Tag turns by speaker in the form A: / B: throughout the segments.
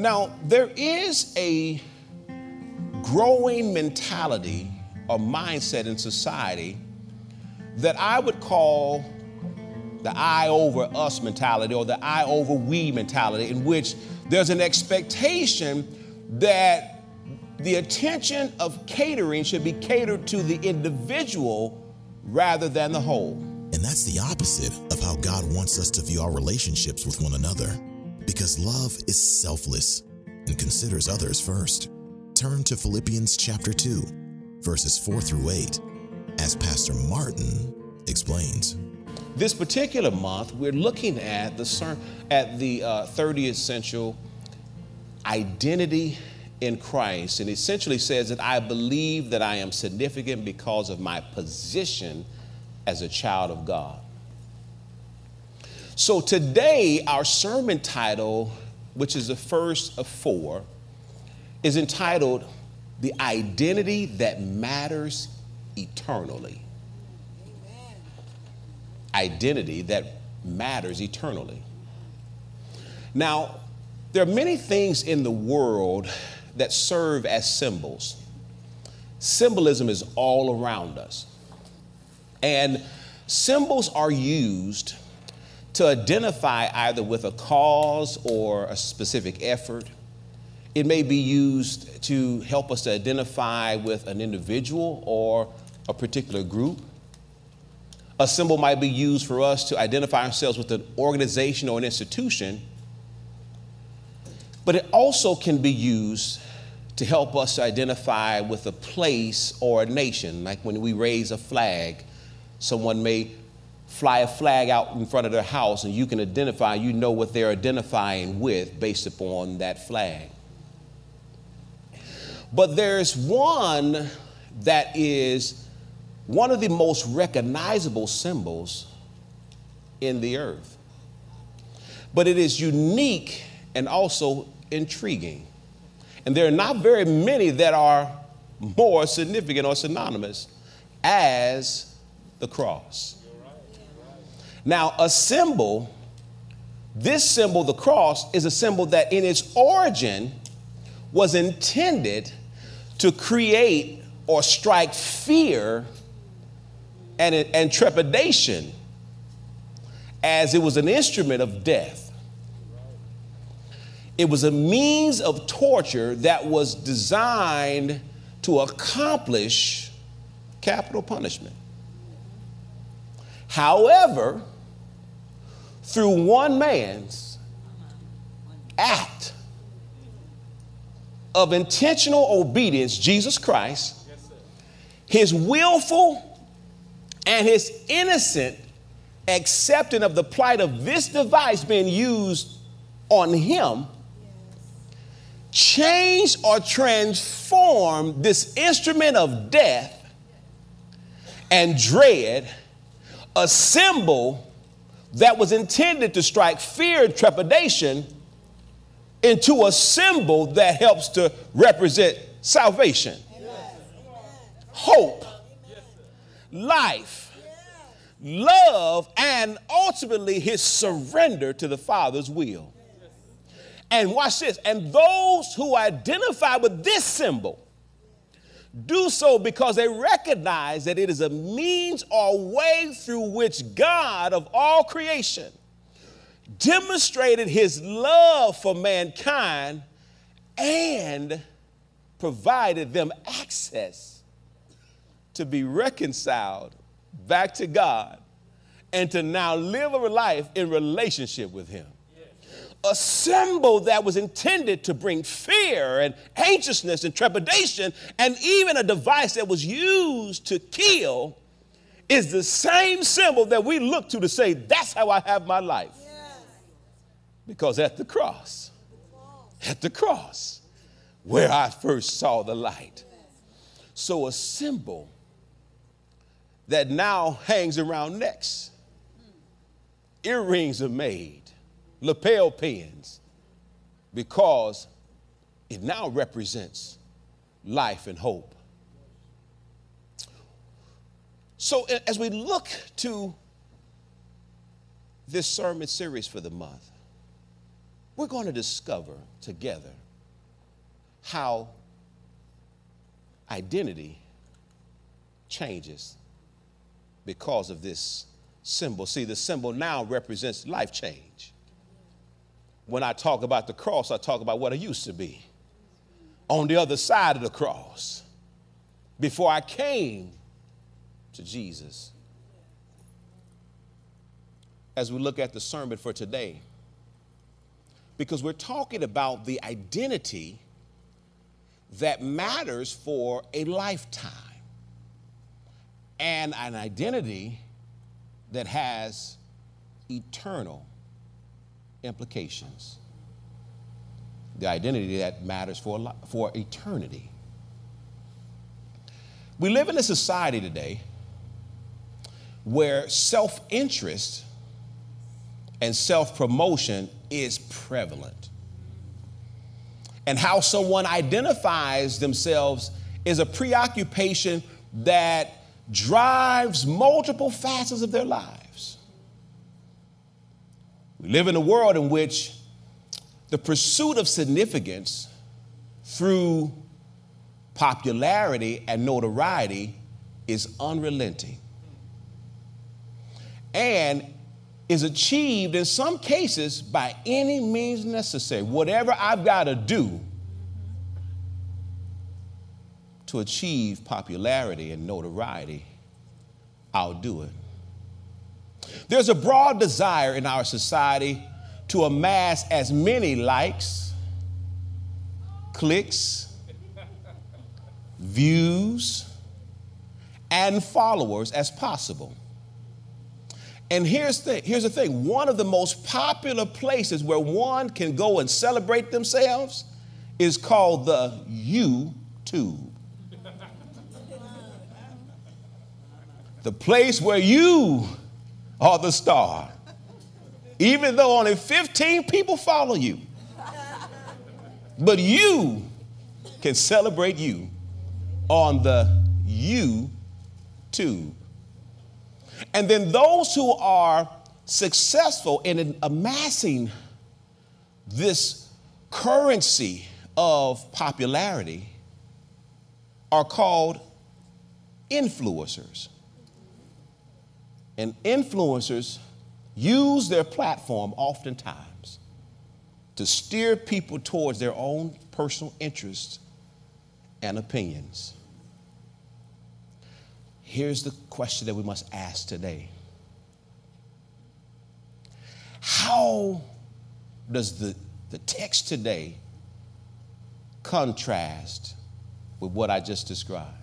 A: Now, there is a growing mentality or mindset in society that I would call the I over us mentality or the I over we mentality, in which there's an expectation that the attention of catering should be catered to the individual rather than the whole.
B: And that's the opposite of how God wants us to view our relationships with one another. Because love is selfless and considers others first. Turn to Philippians chapter 2, verses 4 through 8, as Pastor Martin explains.
A: This particular month, we're looking at the, at the uh, 30 essential identity in Christ, and essentially says that I believe that I am significant because of my position as a child of God. So today, our sermon title, which is the first of four, is entitled The Identity That Matters Eternally. Identity that matters eternally. Now, there are many things in the world that serve as symbols. Symbolism is all around us. And symbols are used to identify either with a cause or a specific effort. It may be used to help us to identify with an individual or a particular group. A symbol might be used for us to identify ourselves with an organization or an institution but it also can be used to help us to identify with a place or a nation. Like when we raise a flag, someone may fly a flag out in front of their house and you can identify, you know what they're identifying with based upon that flag. But there's one that is one of the most recognizable symbols in the earth. But it is unique and also intriguing. And there are not very many that are more significant or synonymous as the cross. Now, a symbol, this symbol, the cross, is a symbol that in its origin was intended to create or strike fear and, and trepidation as it was an instrument of death. It was a means of torture that was designed to accomplish capital punishment. However, through one man's act of intentional obedience, Jesus Christ, his willful and his innocent accepting of the plight of this device being used on him change or transform this instrument of death and dread, a symbol that was intended to strike fear and trepidation, into a symbol that helps to represent salvation, hope, life, love, and ultimately his surrender to the Father's will. And watch this. And those who identify with this symbol do so because they recognize that it is a means or way through which God of all creation demonstrated his love for mankind and provided them access to be reconciled back to God and to now live a life in relationship with him a symbol that was intended to bring fear and anxiousness and trepidation, and even a device that was used to kill, is the same symbol that we look to to say, That's how I have my life. Because at the cross, at the cross, where I first saw the light. So, a symbol that now hangs around necks. Earrings are made lapel pins because it now represents life and hope. So, as we look to this sermon series for the month, we're going to discover together how identity changes because of this symbol. See, the symbol now represents life change. When I talk about the cross, I talk about what I used to be on the other side of the cross before I came to Jesus. As we look at the sermon for today, because we're talking about the identity that matters for a lifetime and an identity that has eternal implications. The identity that matters for, for eternity. We live in a society today where self interest and self promotion is prevalent. And how someone identifies themselves is a preoccupation that drives multiple facets of their lives. We live in a world in which the pursuit of significance through popularity and notoriety is unrelenting and is achieved in some cases by any means necessary. Whatever I've got to do to achieve popularity and notoriety, I'll do it. There's a broad desire in our society to amass as many likes, clicks, views, and followers as possible. And here's the, here's the thing one of the most popular places where one can go and celebrate themselves is called the YouTube. the place where you are the star, even though only 15 people follow you. But you can celebrate you on the YouTube. And then those who are successful in amassing this currency of popularity are called influencers. And influencers use their platform oftentimes to steer people towards their own personal interests and opinions. Here's the question that we must ask today How does the, the text today contrast with what I just described?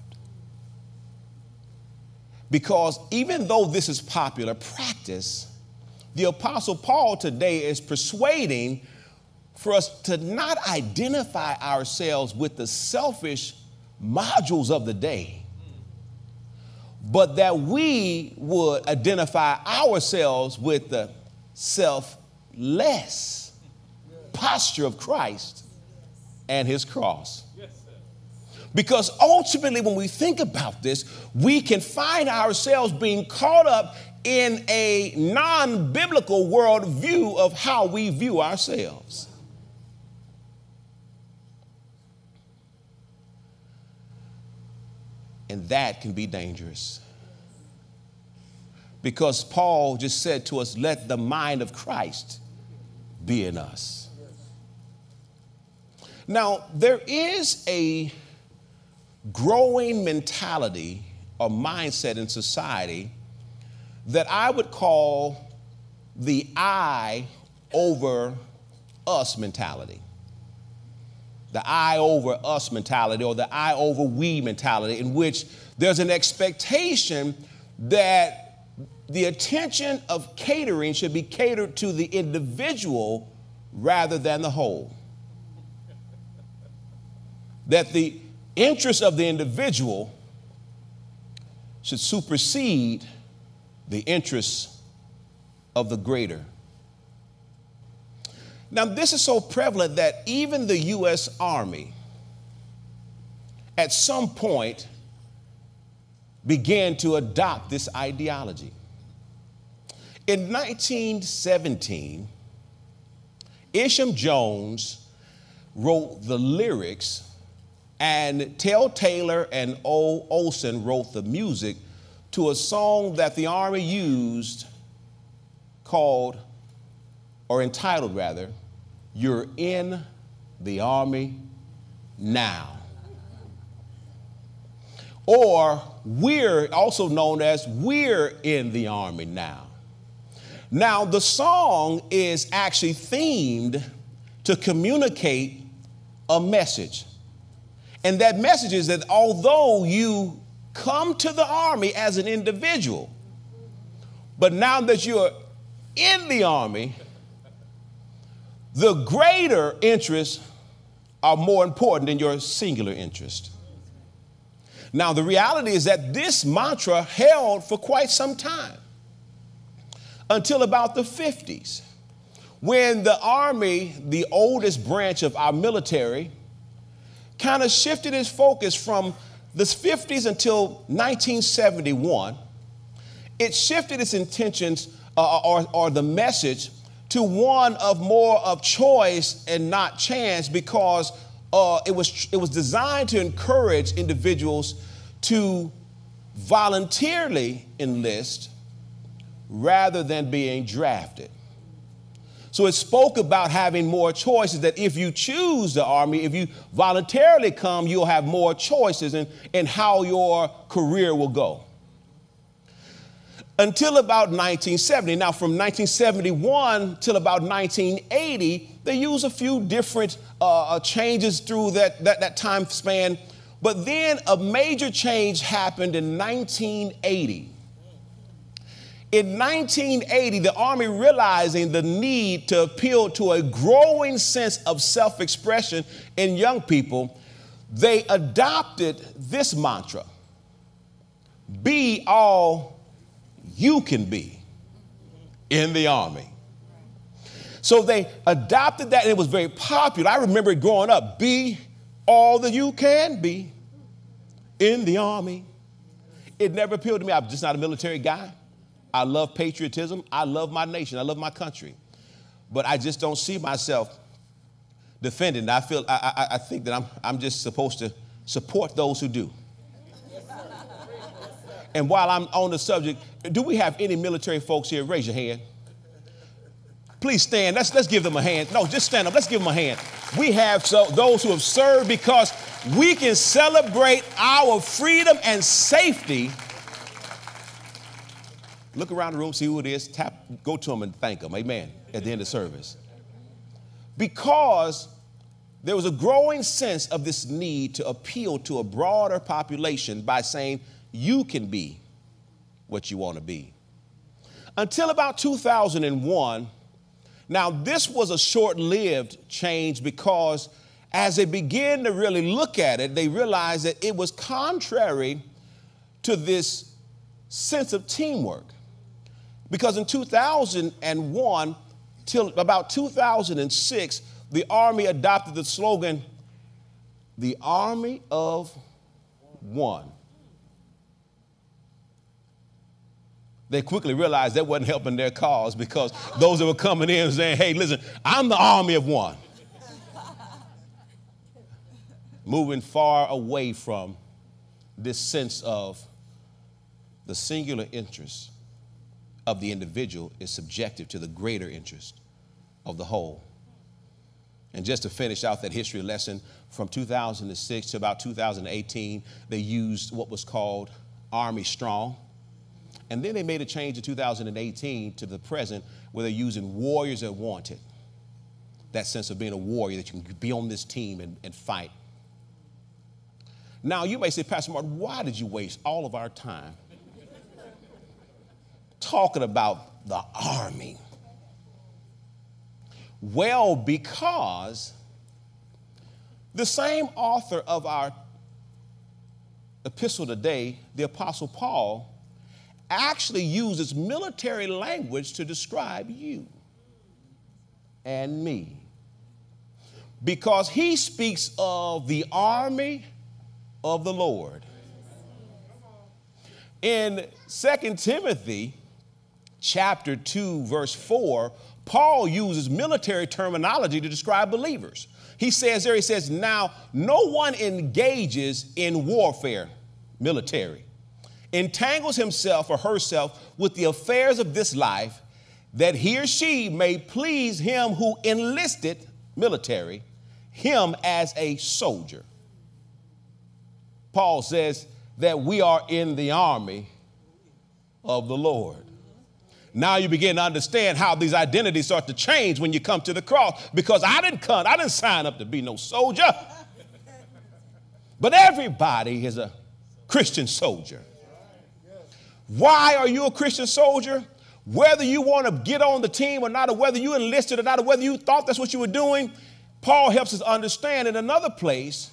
A: Because even though this is popular practice, the Apostle Paul today is persuading for us to not identify ourselves with the selfish modules of the day, but that we would identify ourselves with the selfless posture of Christ and his cross. Because ultimately, when we think about this, we can find ourselves being caught up in a non biblical worldview of how we view ourselves. And that can be dangerous. Because Paul just said to us, let the mind of Christ be in us. Now, there is a growing mentality or mindset in society that I would call the I over us mentality. The I over us mentality or the I over we mentality, in which there's an expectation that the attention of catering should be catered to the individual rather than the whole. That the interests of the individual should supersede the interests of the greater. Now, this is so prevalent that even the U.S. Army at some point began to adopt this ideology. In 1917, Isham Jones wrote the lyrics, and Tell Taylor and O. Olsen wrote the music to a song that the Army used called, or entitled rather, You're in the Army Now. Or we're also known as We're in the Army Now. Now, the song is actually themed to communicate a message. And that message is that although you come to the army as an individual, but now that you're in the army, the greater interests are more important than your singular interest. Now, the reality is that this mantra held for quite some time until about the 50s, when the Army, the oldest branch of our military, kind of shifted its focus from the 50s until 1971. It shifted its intentions uh, or, or the message to one of more of choice and not chance because uh, it, was, it was designed to encourage individuals to voluntarily enlist rather than being drafted. So it spoke about having more choices, that if you choose the Army, if you voluntarily come, you'll have more choices in, in how your career will go. Until about 1970. Now, from 1971 till about 1980, they use a few different uh, uh, changes through that, that, that time span. But then a major change happened in 1980 in 1980, the Army, realizing the need to appeal to a growing sense of self expression in young people, they adopted this mantra be all you can be in the Army. So they adopted that and it was very popular. I remember growing up be all that you can be in the Army. It never appealed to me. I'm just not a military guy. I love patriotism. I love my nation. I love my country. But I just don't see myself defending. I feel, I, I, I think that I'm, I'm just supposed to support those who do. And while I'm on the subject, do we have any military folks here? Raise your hand. Please stand. Let's, let's give them a hand. No, just stand up. Let's give them a hand. We have so, those who have served because we can celebrate our freedom and safety Look around the room, see who it is, tap, go to them and thank them. Amen. At the end of service. Because there was a growing sense of this need to appeal to a broader population by saying, you can be what you want to be. Until about 2001, now this was a short lived change because as they began to really look at it, they realized that it was contrary to this sense of teamwork. Because in 2001 till about 2006, the Army adopted the slogan, the Army of One. They quickly realized that wasn't helping their cause because those that were coming in saying, hey, listen, I'm the army of one. Moving far away from this sense of the singular interest of the individual is subjective to the greater interest of the whole. And just to finish out that history lesson, from 2006 to about 2018, they used what was called Army Strong. And then they made a change in 2018 to the present where they're using Warriors Are Wanted. That sense of being a warrior, that you can be on this team and, and fight. Now, you may say, Pastor Martin, why did you waste all of our time talking about the army? Well, because the same author of our epistle today, the Apostle Paul, actually uses military language to describe you and me. Because he speaks of the army of the Lord. In 2 Timothy, chapter 2, verse 4, Paul uses military terminology to describe believers. He says there, he says, now no one engages in warfare, military, entangles himself or herself with the affairs of this life, that he or she may please him who enlisted, military, him as a soldier. Paul says that we are in the army of the Lord. Now you begin to understand how these identities start to change when you come to the cross because I didn't come, I didn't sign up to be no soldier. But everybody is a Christian soldier. Why are you a Christian soldier? Whether you want to get on the team or not, or whether you enlisted or not, or whether you thought that's what you were doing, Paul helps us understand in another place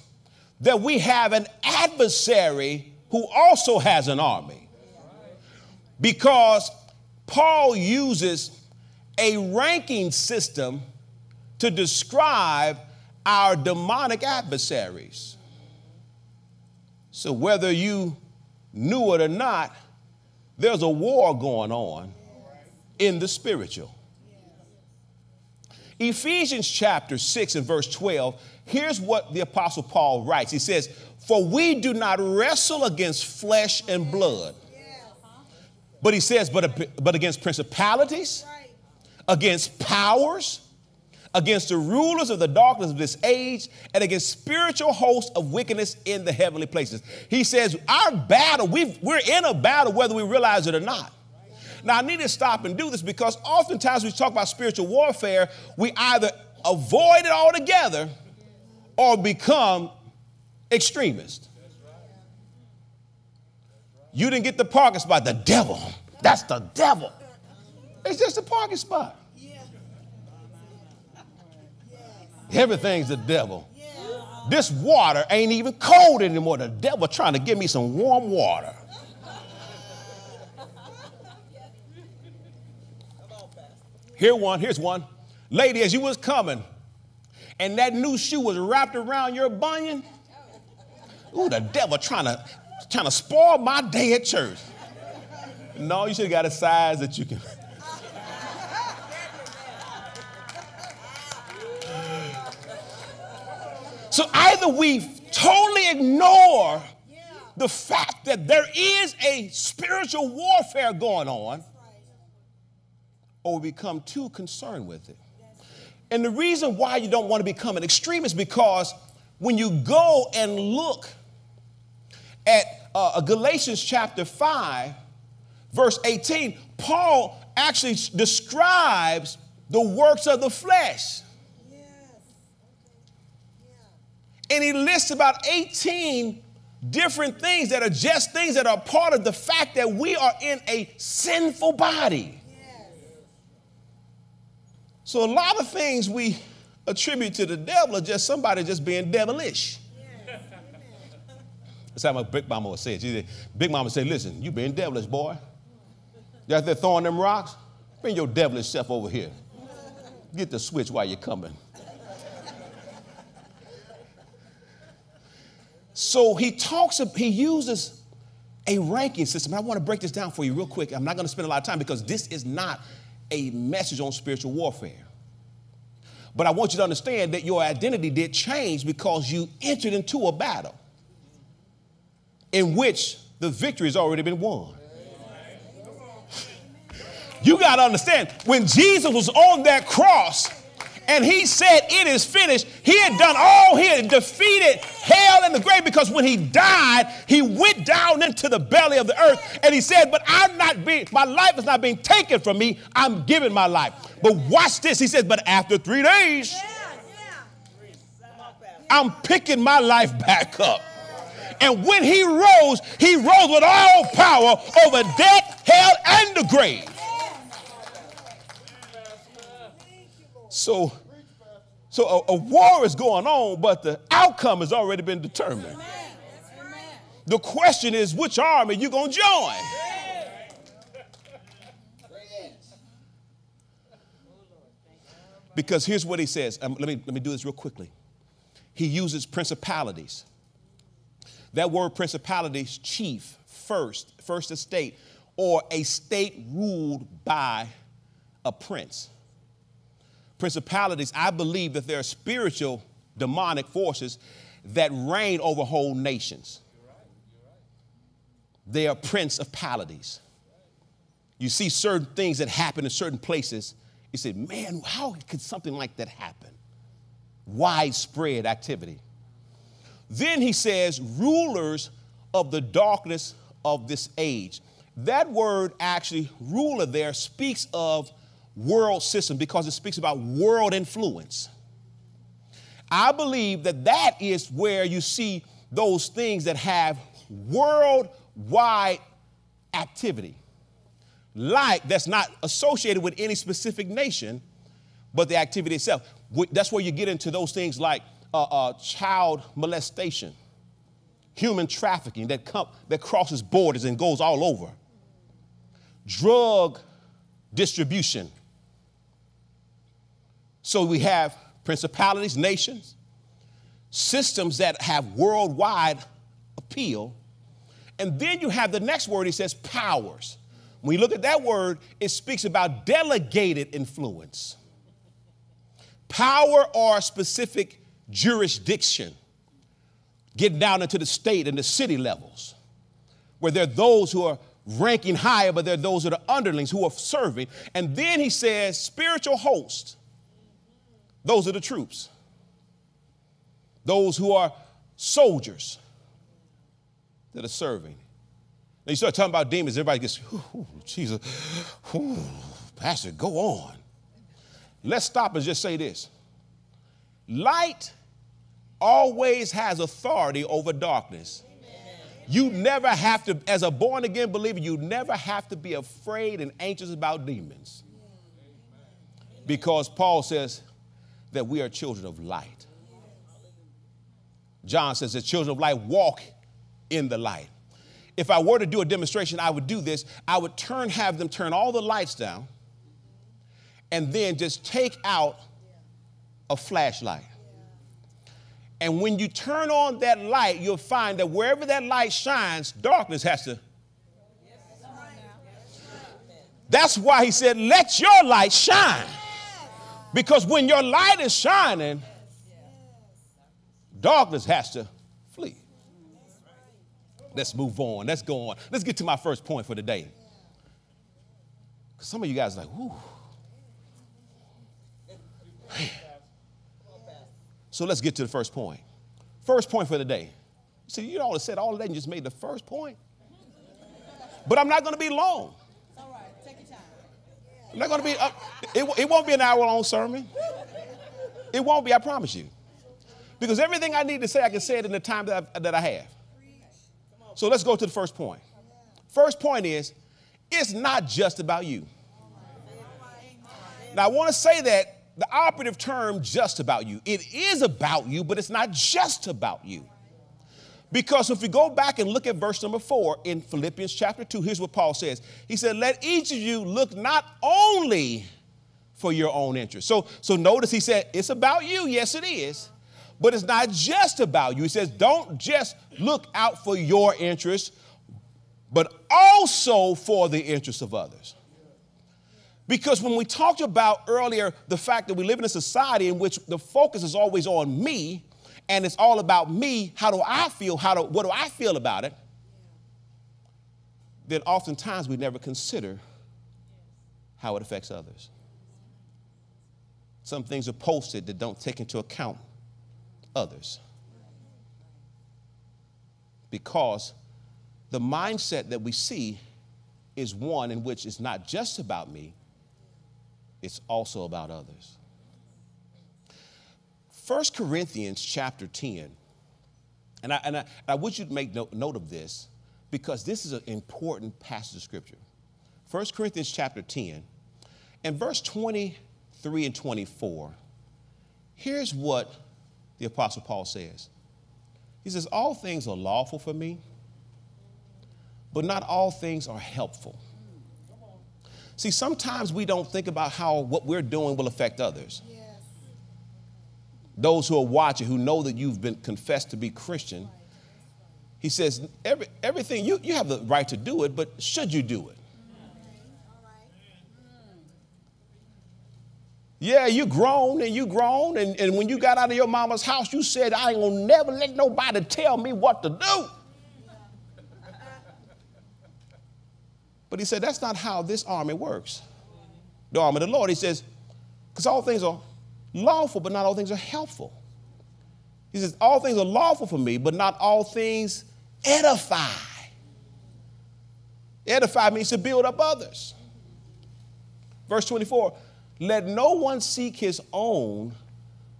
A: that we have an adversary who also has an army. Because Paul uses a ranking system to describe our demonic adversaries. So, whether you knew it or not, there's a war going on in the spiritual. Ephesians chapter 6 and verse 12, here's what the Apostle Paul writes. He says, For we do not wrestle against flesh and blood. But he says, but, but against principalities, against powers, against the rulers of the darkness of this age, and against spiritual hosts of wickedness in the heavenly places. He says, Our battle, we we're in a battle whether we realize it or not. Now, I need to stop and do this because oftentimes we talk about spiritual warfare, we either avoid it altogether or become extremists. You didn't get the parking spot, the devil. That's the devil. It's just a parking spot. Everything's the devil. This water ain't even cold anymore. The devil trying to give me some warm water. Here one, here's one. Lady, as you was coming, and that new shoe was wrapped around your bunion. Ooh, the devil trying to trying to spoil my day at church. No, you should have got a size that you can. so either we totally ignore the fact that there is a spiritual warfare going on or we become too concerned with it. And the reason why you don't want to become an extremist is because when you go and look at uh, Galatians chapter 5, verse 18, Paul actually describes the works of the flesh. And he lists about 18 different things that are just things that are part of the fact that we are in a sinful body. So a lot of things we attribute to the devil are just somebody just being devilish. That's how my big mama would say it. She said, big mama said, listen, you been devilish, boy. You out there throwing them rocks? Bring your devilish self over here. Get the switch while you're coming. so he talks, he uses a ranking system. I want to break this down for you real quick. I'm not going to spend a lot of time because this is not a message on spiritual warfare. But I want you to understand that your identity did change because you entered into a battle in which the victory has already been won. You got to understand, when Jesus was on that cross, and he said, It is finished. He had done all, he had defeated hell and the grave because when he died, he went down into the belly of the earth and he said, But I'm not being, my life is not being taken from me. I'm giving my life. But watch this. He says, But after three days, I'm picking my life back up. And when he rose, he rose with all power over death, hell, and the grave. So, so a, a, war is going on, but the outcome has already been determined. The question is, which army you gonna join? Because here's what he says. Um, let, me, let me do this real quickly. He uses principalities. That word principalities, chief, first, first estate, or a state ruled by a prince. principalities, I believe that there are spiritual demonic forces that reign over whole nations. They are principalities. You see certain things that happen in certain places. You say, man, how could something like that happen? Widespread activity. Then he says, rulers of the darkness of this age. That word actually, ruler there, speaks of world system because it speaks about world influence. I believe that that is where you see those things that have worldwide activity. Like that's not associated with any specific nation, but the activity itself. That's where you get into those things like uh, uh, child molestation, human trafficking that, come, that crosses borders and goes all over, drug distribution. So we have principalities, nations, systems that have worldwide appeal. And then you have the next word, he says powers. When you look at that word, it speaks about delegated influence, power or specific jurisdiction, getting down into the state and the city levels, where there are those who are ranking higher, but there are those that are underlings who are serving. And then he says, spiritual host. Those are the troops. Those who are soldiers that are serving. Now you start talking about demons, everybody gets, Jesus, ooh, Pastor, go on. Let's stop and just say this. Light always has authority over darkness. You never have to, as a born again believer, you never have to be afraid and anxious about demons. Because Paul says that we are children of light. John says that children of light walk in the light. If I were to do a demonstration, I would do this. I would turn, have them turn all the lights down, and then just take out a flashlight. And when you turn on that light, you'll find that wherever that light shines, darkness has to. That's why he said, Let your light shine. Because when your light is shining, darkness has to flee. Let's move on. Let's go on. Let's get to my first point for today. day. Some of you guys are like, whoo. So let's get to the first point. First point for the day. See, you all have said all of that and just made the first point. But I'm not going to be long.
C: All right, take your time.
A: I'm not going to be, uh, it, it won't be an hour long sermon. It won't be, I promise you. Because everything I need to say, I can say it in the time that I, that I have. So let's go to the first point. First point is, it's not just about you. Now, I want to say that the operative term just about you. It is about you, but it's not just about you. Because if we go back and look at verse number four in Philippians chapter two, here's what Paul says. He said, Let each of you look not only for your own interest. So, so notice he said, It's about you. Yes, it is. But it's not just about you. He says, Don't just look out for your interest, but also for the interests of others. Because when we talked about earlier the fact that we live in a society in which the focus is always on me and it's all about me, how do I feel? How do, what do I feel about it? Then oftentimes we never consider how it affects others. Some things are posted that don't take into account others. Because the mindset that we see is one in which it's not just about me, it's also about others. 1 Corinthians chapter 10, and I, and I, I wish you'd make note, note of this because this is an important passage of scripture. 1 Corinthians chapter 10, and verse 23 and 24, here's what the Apostle Paul says. He says, All things are lawful for me, but not all things are helpful. See, sometimes we don't think about how what we're doing will affect others. Those who are watching, who know that you've been confessed to be Christian, he says, Every, everything, you, you have the right to do it, but should you do it? Yeah, you grown and you grown, and, and when you got out of your mama's house, you said, I ain't gonna never let nobody tell me what to do. But he said, that's not how this army works. The army of the Lord. He says, because all things are lawful, but not all things are helpful. He says, all things are lawful for me, but not all things edify. Edify means to build up others. Verse 24, let no one seek his own,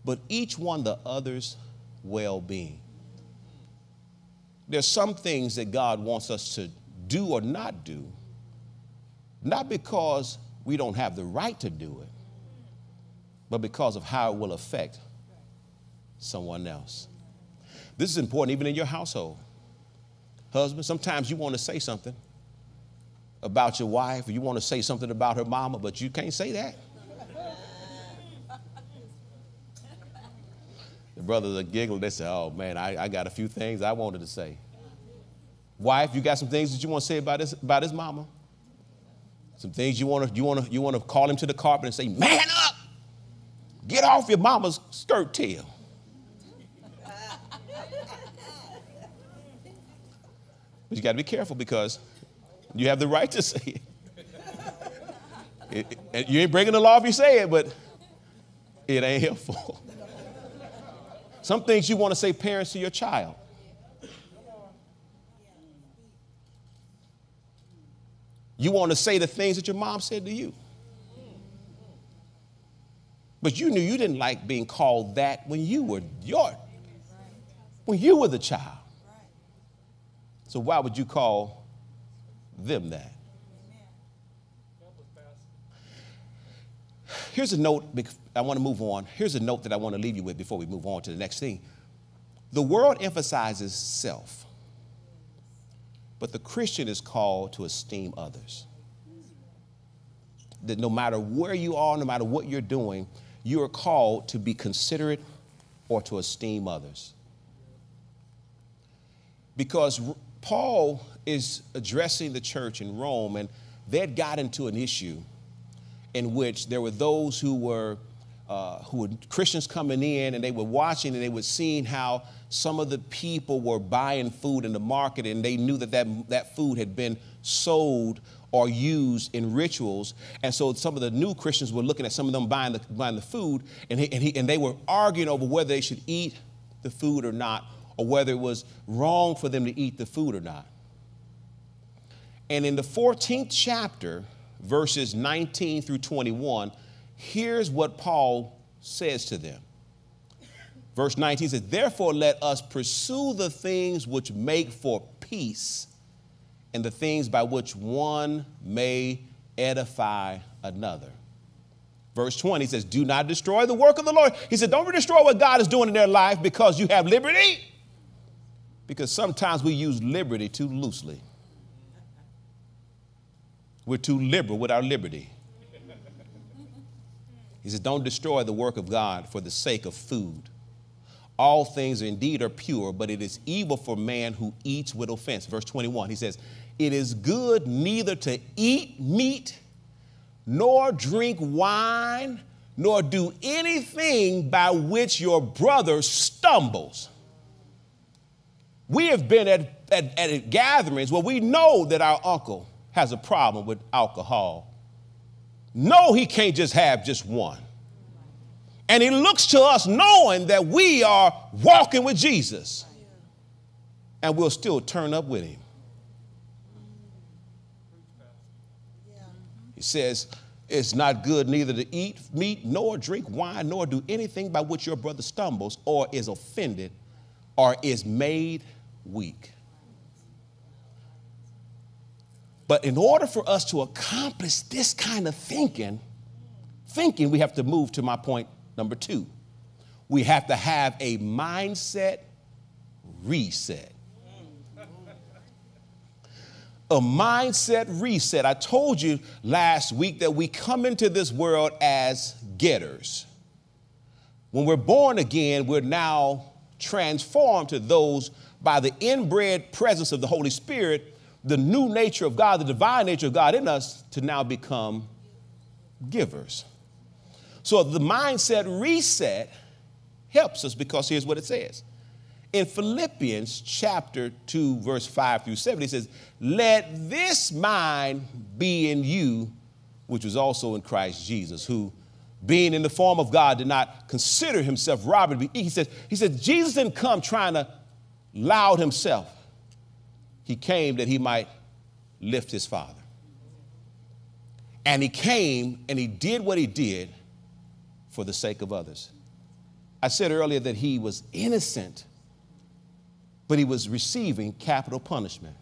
A: but each one the other's well being. There's some things that God wants us to do or not do, not because we don't have the right to do it, but because of how it will affect someone else. This is important even in your household. Husband, sometimes you want to say something about your wife, or you want to say something about her mama, but you can't say that. the brothers are giggling. They say, Oh man, I, I got a few things I wanted to say. Wife, you got some things that you want to say about this, about his mama? Some things you want to you want to you want to call him to the carpet and say, "Man up! Get off your mama's skirt tail." But you got to be careful because you have the right to say it. it, it you ain't breaking the law if you say it, but it ain't helpful. Some things you want to say, parents, to your child. You want to say the things that your mom said to you. But you knew you didn't like being called that when you were your when you were the child. So why would you call them that? Here's a note, I want to move on. Here's a note that I want to leave you with before we move on to the next thing. The world emphasizes self, but the Christian is called to esteem others. That no matter where you are, no matter what you're doing, you are called to be considerate or to esteem others. Because Paul is addressing the church in Rome, and they had got into an issue in which there were those who were uh, who were Christians coming in, and they were watching and they were seeing how some of the people were buying food in the market, and they knew that that, that food had been sold or used in rituals. And so some of the new Christians were looking at some of them buying the, buying the food, and, he, and, he, and they were arguing over whether they should eat the food or not or whether it was wrong for them to eat the food or not. And in the 14th chapter, verses 19 through 21, here's what Paul says to them. Verse 19 says, Therefore, let us pursue the things which make for peace and the things by which one may edify another. Verse 20 says, Do not destroy the work of the Lord. He said, Don't destroy what God is doing in their life because you have liberty because sometimes we use liberty too loosely. We're too liberal with our liberty. He says, Don't destroy the work of God for the sake of food. All things indeed are pure, but it is evil for man who eats with offense. Verse 21, he says, It is good neither to eat meat, nor drink wine, nor do anything by which your brother stumbles. We have been at, at, at gatherings where we know that our uncle has a problem with alcohol. No, he can't just have just one. And he looks to us knowing that we are walking with Jesus. And we'll still turn up with him. He says, It's not good neither to eat meat, nor drink wine, nor do anything by which your brother stumbles, or is offended, or is made weak. But in order for us to accomplish this kind of thinking, thinking, we have to move to my point number two. We have to have a mindset reset. A mindset reset. I told you last week that we come into this world as getters. When we're born again, we're now transformed to those by the inbred presence of the Holy Spirit, the new nature of God, the divine nature of God in us, to now become givers. So the mindset reset helps us because here's what it says. In Philippians chapter 2, verse 5 through 7, it says, Let this mind be in you, which was also in Christ Jesus, who being in the form of God did not consider himself robbery. He says, he said, Jesus didn't come trying to loud himself. He came that he might lift his father. And he came and he did what he did for the sake of others. I said earlier that he was innocent, but he was receiving capital punishment.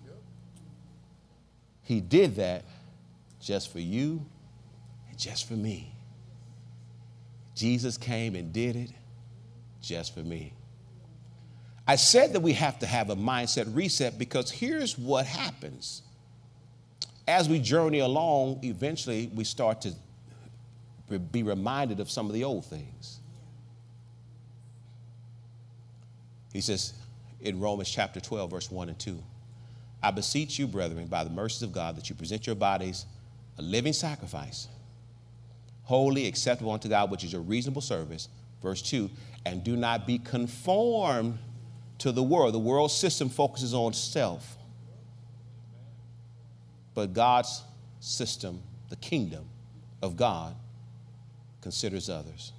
A: He did that just for you and just for me. Jesus came and did it just for me. I said that we have to have a mindset reset because here's what happens. As we journey along, eventually we start to be reminded of some of the old things. He says in Romans chapter 12, verse 1 and 2 I beseech you, brethren, by the mercies of God, that you present your bodies a living sacrifice, holy, acceptable unto God, which is your reasonable service. Verse 2 And do not be conformed to the world. The world system focuses on self, but God's system, the kingdom of God, considers others.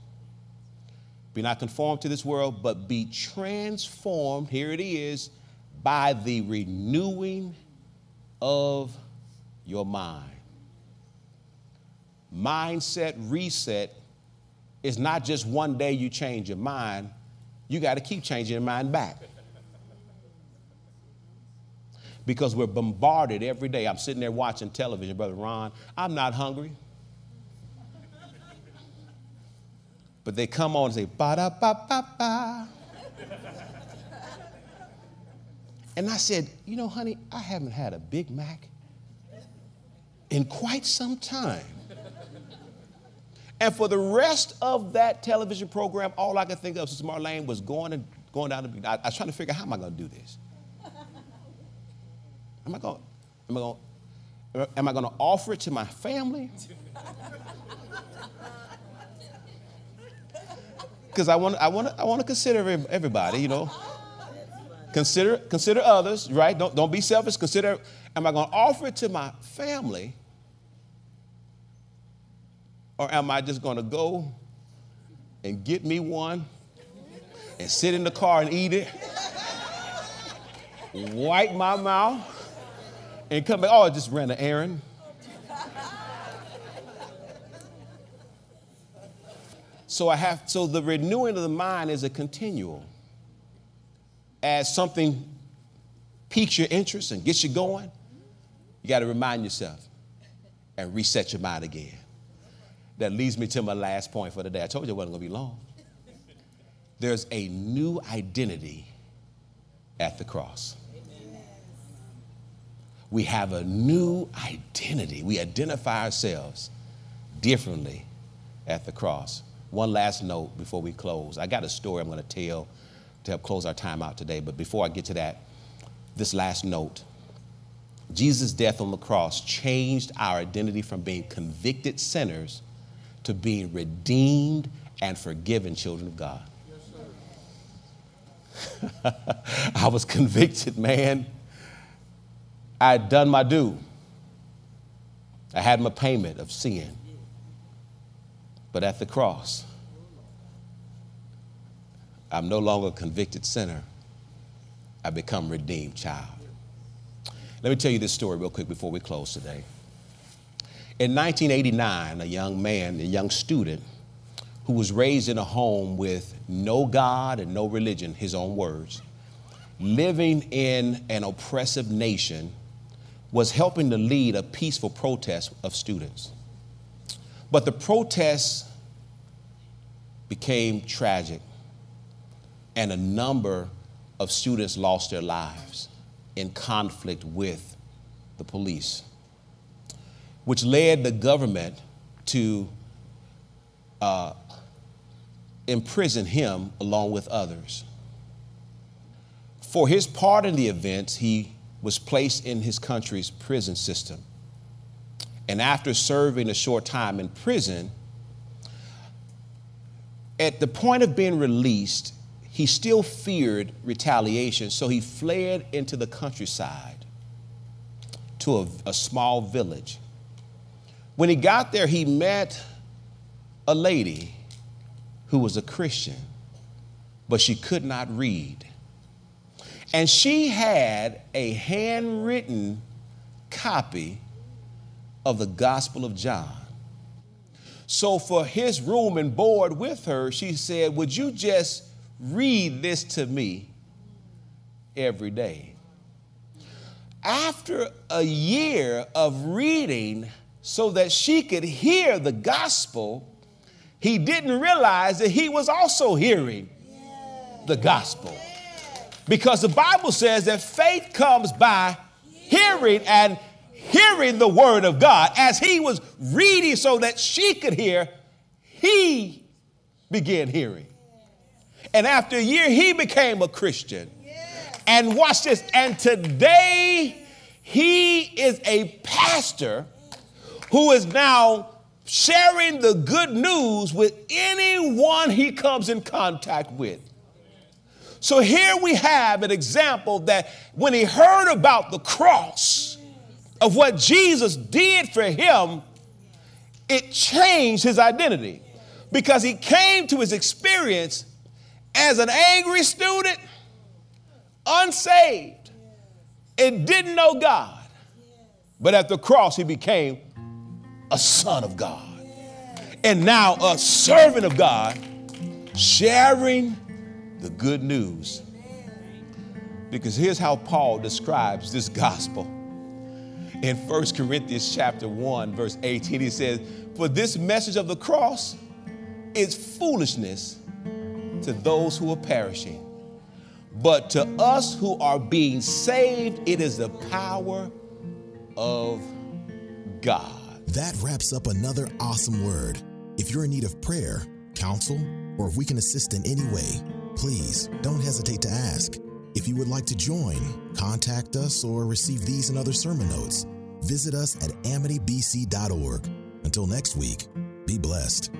A: Be not conformed to this world, but be transformed, here it is, by the renewing of your mind. Mindset reset is not just one day you change your mind, you got to keep changing your mind back because we're bombarded every day. I'm sitting there watching television, Brother Ron. I'm not hungry. But they come on and say, ba da ba ba ba. And I said, You know, honey, I haven't had a Big Mac in quite some time. And for the rest of that television program, all I could think of, Sister Marlene, was going and going down. I, I was trying to figure out how am I going to do this. Am I going? Am I going? Am I going to offer it to my family? Because I want, I want, I want to consider everybody, you know. Consider, consider others, right? Don't, don't be selfish. Consider, am I going to offer it to my family? Or am I just going to go and get me one and sit in the car and eat it, wipe my mouth, and come back. Oh, I just ran an errand. So I have so the renewing of the mind is a continual. As something piques your interest and gets you going, you got to remind yourself and reset your mind again. That leads me to my last point for the day. I told you it wasn't going to be long. There's a new identity at the cross we have a new identity. We identify ourselves differently at the cross. One last note before we close. I got a story I'm going to tell to help close our time out today, but before I get to that, this last note. Jesus' death on the cross changed our identity from being convicted sinners to being redeemed and forgiven children of God. Yes, I was convicted, man. I had done my due. I had my payment of sin. But at the cross, I'm no longer a convicted sinner. I become redeemed child. Let me tell you this story real quick before we close today. In 1989, a young man, a young student, who was raised in a home with no God and no religion, his own words, living in an oppressive nation was helping to lead a peaceful protest of students. But the protests became tragic, and a number of students lost their lives in conflict with the police, which led the government to uh, imprison him along with others. For his part in the events, he was placed in his country's prison system. And after serving a short time in prison, at the point of being released, he still feared retaliation, so he fled into the countryside to a, a small village. When he got there, he met a lady who was a Christian, but she could not read. And she had a handwritten copy of the Gospel of John. So, for his room and board with her, she said, Would you just read this to me every day? After a year of reading so that she could hear the gospel, he didn't realize that he was also hearing the gospel. Because the Bible says that faith comes by hearing and hearing the word of God. As he was reading so that she could hear, he began hearing. And after a year, he became a Christian. And watch this. And today, he is a pastor who is now sharing the good news with anyone he comes in contact with. So here we have an example that when he heard about the cross, of what Jesus did for him, it changed his identity because he came to his experience as an angry student, unsaved, and didn't know God. But at the cross, he became a son of God. And now a servant of God, sharing the good news. Because here's how Paul describes this gospel. In 1 Corinthians chapter 1, verse 18, he says, For this message of the cross is foolishness to those who are perishing. But to us who are being saved, it is the power of God.
B: That wraps up another awesome word. If you're in need of prayer, counsel, or if we can assist in any way, please don't hesitate to ask. If you would like to join, contact us, or receive these and other sermon notes, visit us at amitybc.org. Until next week, be blessed.